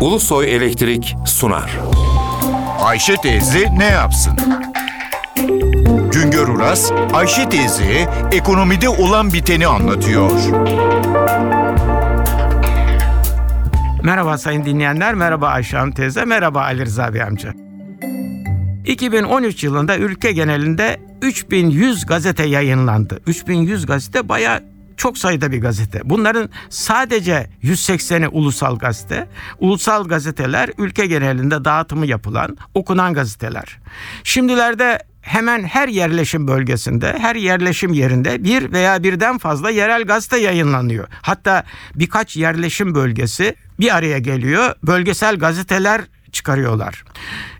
Ulusoy Elektrik sunar. Ayşe teyze ne yapsın? Güngör Uras, Ayşe teyze ekonomide olan biteni anlatıyor. Merhaba sayın dinleyenler, merhaba Ayşe Hanım teyze, merhaba Ali Rıza Bey amca. 2013 yılında ülke genelinde 3100 gazete yayınlandı. 3100 gazete bayağı çok sayıda bir gazete. Bunların sadece 180'i ulusal gazete. Ulusal gazeteler ülke genelinde dağıtımı yapılan, okunan gazeteler. Şimdilerde hemen her yerleşim bölgesinde, her yerleşim yerinde bir veya birden fazla yerel gazete yayınlanıyor. Hatta birkaç yerleşim bölgesi bir araya geliyor. Bölgesel gazeteler çıkarıyorlar.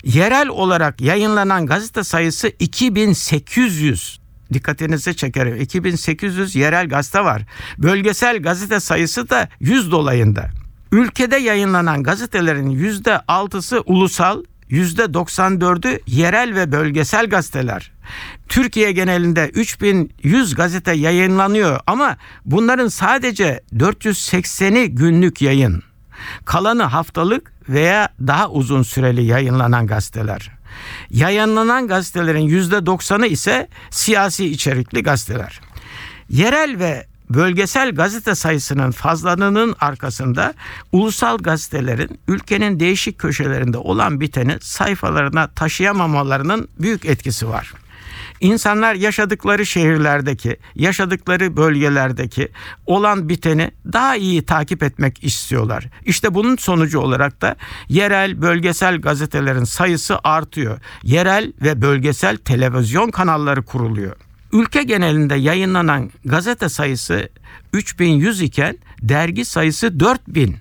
Yerel olarak yayınlanan gazete sayısı 2800 dikkatinizi çekerim. 2800 yerel gazete var. Bölgesel gazete sayısı da 100 dolayında. Ülkede yayınlanan gazetelerin %6'sı ulusal, %94'ü yerel ve bölgesel gazeteler. Türkiye genelinde 3100 gazete yayınlanıyor ama bunların sadece 480'i günlük yayın. Kalanı haftalık veya daha uzun süreli yayınlanan gazeteler. Yayınlanan gazetelerin %90'ı ise siyasi içerikli gazeteler. Yerel ve bölgesel gazete sayısının fazlalığının arkasında ulusal gazetelerin ülkenin değişik köşelerinde olan biteni sayfalarına taşıyamamalarının büyük etkisi var. İnsanlar yaşadıkları şehirlerdeki, yaşadıkları bölgelerdeki olan biteni daha iyi takip etmek istiyorlar. İşte bunun sonucu olarak da yerel, bölgesel gazetelerin sayısı artıyor. Yerel ve bölgesel televizyon kanalları kuruluyor. Ülke genelinde yayınlanan gazete sayısı 3100 iken dergi sayısı 4000.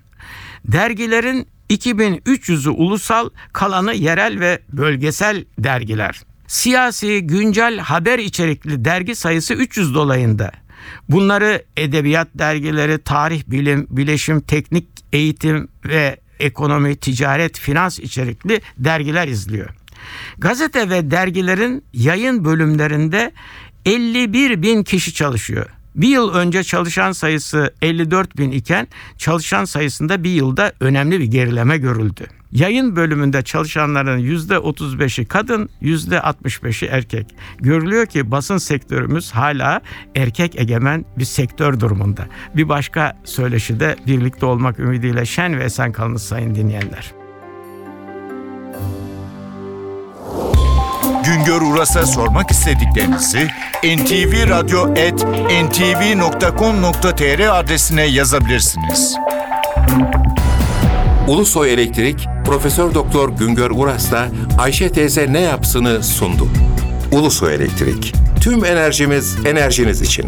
Dergilerin 2300'ü ulusal, kalanı yerel ve bölgesel dergiler. Siyasi, güncel haber içerikli dergi sayısı 300 dolayında. Bunları edebiyat dergileri, tarih, bilim, bileşim, teknik, eğitim ve ekonomi, ticaret, finans içerikli dergiler izliyor. Gazete ve dergilerin yayın bölümlerinde 51 bin kişi çalışıyor. Bir yıl önce çalışan sayısı 54 bin iken çalışan sayısında bir yılda önemli bir gerileme görüldü. Yayın bölümünde çalışanların %35'i kadın, %65'i erkek. Görülüyor ki basın sektörümüz hala erkek egemen bir sektör durumunda. Bir başka söyleşide birlikte olmak ümidiyle şen ve esen kalınız sayın dinleyenler. Güngör Uras'a sormak istediklerinizi ntvradio.ntv.com.tr adresine yazabilirsiniz. Ulusoy Elektrik Profesör Doktor Güngör Uras'la Ayşe teyze ne yapsını sundu. Ulusoy Elektrik. Tüm enerjimiz enerjiniz için.